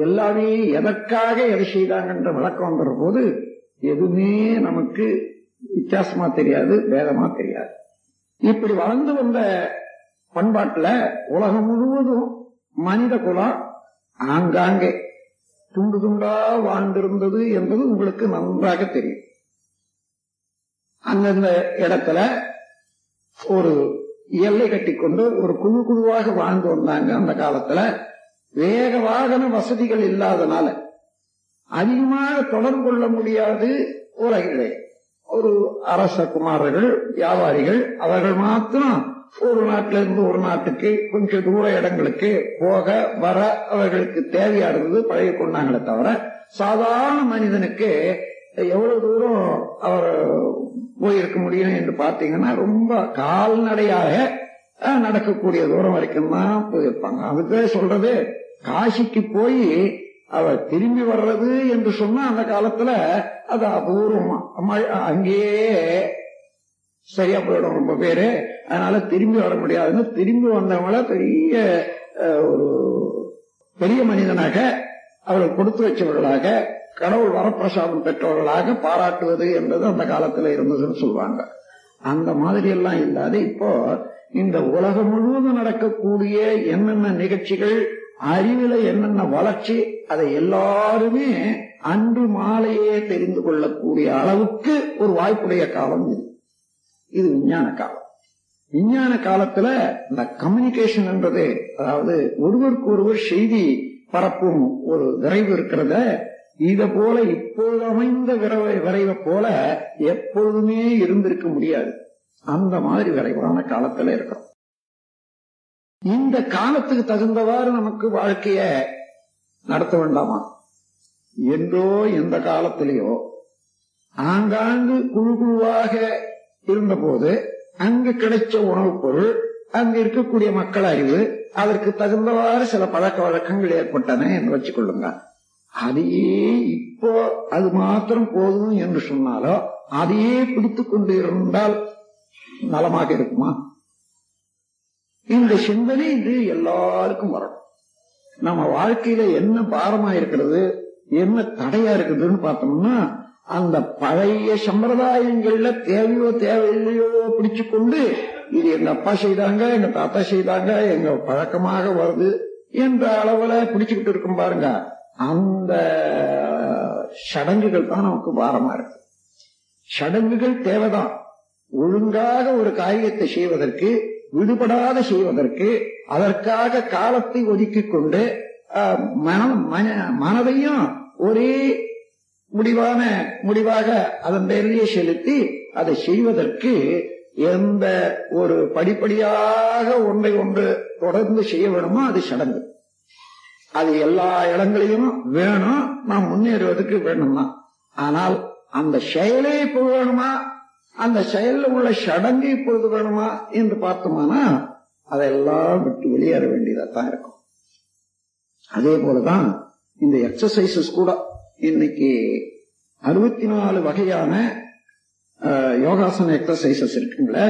எல்லாமே எதற்காக எதை செய்தாங்கன்ற விளக்கம் வந்துற போது எதுவுமே நமக்கு வித்தியாசமா தெரியாது வேதமா தெரியாது. இப்படி வளர்ந்து வந்த பண்பாட்டுல உலகம் முழுவதும் மனித குலம் ஆங்காங்கே துண்டு துண்டா வாழ்ந்திருந்தது என்பது உங்களுக்கு நன்றாக தெரியும். அந்தந்த இடத்துல ஒரு எல்லை கட்டிக்கொண்டு ஒரு குழு குழுவாக வாழ்ந்து வந்தாங்க அந்த காலத்துல வேக வாகன வசதிகள் இல்லாதனால அதிகமாக தொடர்பு கொள்ள முடியாது உலகிலே ஒரு அரச குமாரர்கள் வியாபாரிகள் அவர்கள் மாத்திரம் ஒரு நாட்டில இருந்து ஒரு நாட்டுக்கு கொஞ்சம் தூர இடங்களுக்கு போக வர அவர்களுக்கு தேவையானது பழகி கொண்டாங்களே தவிர சாதாரண மனிதனுக்கு எவ்வளவு தூரம் அவர் போயிருக்க முடியும் என்று பார்த்தீங்கன்னா ரொம்ப கால்நடையாக நடக்கக்கூடிய தூரம் வரைக்கும் தான் போயிருப்பாங்க. அதுக்கே சொல்றது காசிக்கு போய் அவர் திரும்பி வர்றது என்று சொன்னா அந்த காலத்துல அது அபூர்வமா. அங்கேயே சரியா போயிடும் ரொம்ப பேரு. அதனால திரும்பி வர முடியாதுன்னு திரும்பி வந்தவங்கள பெரிய அஹ், ஒரு பெரிய மனிதனாக அவர்கள் கொடுத்து வச்சவர்களாக கடவுள் வரப்பிரசாதம் பெற்றவர்களாக பாராட்டுவது என்பது அந்த காலத்துல இருந்ததுன்னு சொல்லுவாங்க அந்த மாதிரி எல்லாம் இல்லாத இப்போ இந்த உலகம் முழுவதும் நடக்கக்கூடிய என்னென்ன நிகழ்ச்சிகள் அறிவில என்னென்ன வளர்ச்சி அதை எல்லாருமே அன்று மாலையே தெரிந்து கொள்ளக்கூடிய அளவுக்கு ஒரு வாய்ப்புடைய காலம் இது. இது விஞ்ஞான காலம். விஞ்ஞான காலத்துல இந்த கம்யூனிகேஷன் என்றது அதாவது ஒருவருக்கு ஒருவர் செய்தி பரப்பும் ஒரு விரைவு இருக்கிறத இத போல இப்பொழுது அமைந்த விரைவை விரைவை போல எப்பொழுதுமே இருந்திருக்க முடியாது. அந்த மாதிரி விரைவான காலத்துல இருக்கிறோம் இந்த காலத்துக்கு தகுந்தவாறு நமக்கு வாழ்க்கைய நடத்த வேண்டாமா? என்றோ எந்த காலத்திலேயோ ஆங்காங்கு குழு குழுவாக இருந்தபோது அங்கு கிடைச்ச உணவுப் பொருள் அங்கு இருக்கக்கூடிய மக்கள் அறிவு அதற்கு தகுந்தவாறு சில பழக்க வழக்கங்கள் ஏற்பட்டன என்று வச்சுக்கொள்ளுங்க அதையே இப்போ அது மாத்திரம் போதும் என்று சொன்னாலோ அதையே பிடித்துக் கொண்டு இருந்தால் நலமாக இருக்குமா? இந்த சிந்தனை இது எல்லாருக்கும் வரணும். நம்ம வாழ்க்கையில என்ன பாரமா இருக்கிறது என்ன தடையா இருக்குதுன்னு பார்த்தோம்னா அந்த பழைய சம்பிரதாயங்கள்ல தேவையோ தேவையில்லையோ பிடிச்சு கொண்டு இது எங்க அப்பா செய்தாங்க எங்க தாத்தா செய்தாங்க எங்க பழக்கமாக வருது என்ற அளவுல பிடிச்சுக்கிட்டு இருக்கும் பாருங்க. அந்த சடங்குகள் தான் நமக்கு பாரமா இருக்கு. சடங்குகள் தேவைதான். ஒழுங்காக ஒரு காரியத்தை செய்வதற்கு விடுபடாத செய்வதற்கு அதற்காக காலத்தை ஒதுக்கிக் கொண்டு மனம் மன- மனதையும் ஒரே முடிவான முடிவாக அதன் பேரிலேயே செலுத்தி அதை செய்வதற்கு எந்த ஒரு படிப்படியாக ஒன்றை ஒன்று தொடர்ந்து செய்ய வேணுமோ அது சடங்கு. அது எல்லா இடங்களிலும் வேணும். நாம் முன்னேறுவதற்கு வேணும்னா ஆனால் அந்த செயலே இப்போ வேணுமா அந்த செயல்ல உள்ள சடங்கு இப்பொழுது வேணுமா என்று பார்த்தோம்னா அதெல்லாம் விட்டு வெளியேற வேண்டியதா தான் இருக்கும். அதே போலதான் இந்த எக்ஸசைசஸ் கூட இன்னைக்கு அறுபத்தி நாலு வகையான யோகாசன எக்ஸசைசஸ் இருக்குங்களே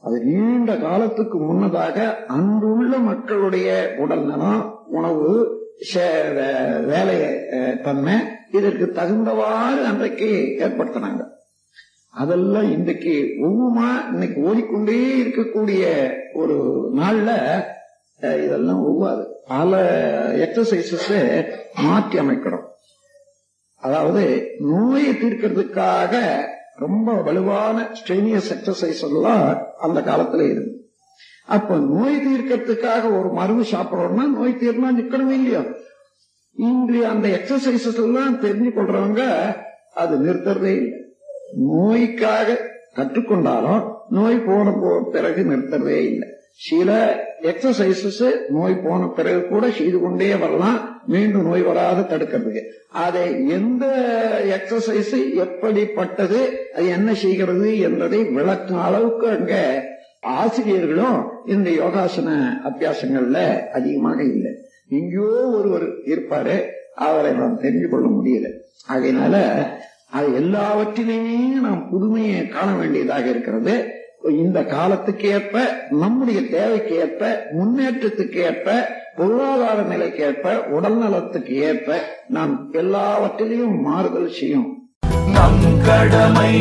அது நீண்ட காலத்துக்கு முன்னதாக அன்றுள்ள மக்களுடைய உடல் நலம் உணவு வே- வேலை தன்மை இதற்கு தகுந்தவாறு அன்றைக்கு ஏற்படுத்தினாங்க. அதெல்லாம் இன்றைக்கு ஒவ்வொருமா இன்னைக்கு ஓடிக்கொண்டே இருக்கக்கூடிய ஒரு நாள்ல இதெல்லாம் ஒவ்வாது. பல எக்ஸசைசஸ் மாற்றி அமைக்கணும். அதாவது நோயை தீர்க்கிறதுக்காக ரொம்ப வலுவான ஸ்ட்ரெயினியஸ் எக்ஸசைஸ் எல்லாம் அந்த காலத்துல இருந்து. அப்ப நோய் தீர்க்கிறதுக்காக ஒரு மருந்து சாப்பிடறோம்னா நோய் தீர்னா நிக்கணுமே இல்லையா? இன்று அந்த எக்ஸசைசஸ் எல்லாம் தெரிஞ்சு கொள்றவங்க அது நிறுத்துறதே இல்லை. நோய்க்காக கற்றுக்கொண்டாலும் நோய் போன போ- பிறகு நிறுத்துறதே இல்லை. சில எக்ஸசைசஸ் நோய் போன பிறகு கூட செய்து கொண்டே வரலாம். மீண்டும் நோய் வராத தடுக்கிறதுக்கு. அதை எந்த எக்ஸசைஸ் எப்படிப்பட்டது அது என்ன செய்கிறது என்பதை விளக்கும் அளவுக்கு அங்க ஆசிரியர்களும் இந்த யோகாசன அபியாசங்கள்ல அதிகமாக இல்லை. எங்கேயோ ஒருவர் இருப்பாரு அவரை நாம் தெரிஞ்சு கொள்ள முடியல. ஆகையினால அது எல்லாவற்றிலேயே நாம் புதுமையை காண வேண்டியதாக இருக்கிறது. இந்த காலத்துக்கு ஏற்ப நம்முடைய தேவைக்கு ஏற்ப முன்னேற்றத்துக்கு ஏற்ப பொருளாதார நிலைக்கு ஏற்ப உடல் நலத்துக்கு ஏற்ப நாம் எல்லாவற்றிலையும் மாறுதல் செய்யும் நம் கடமை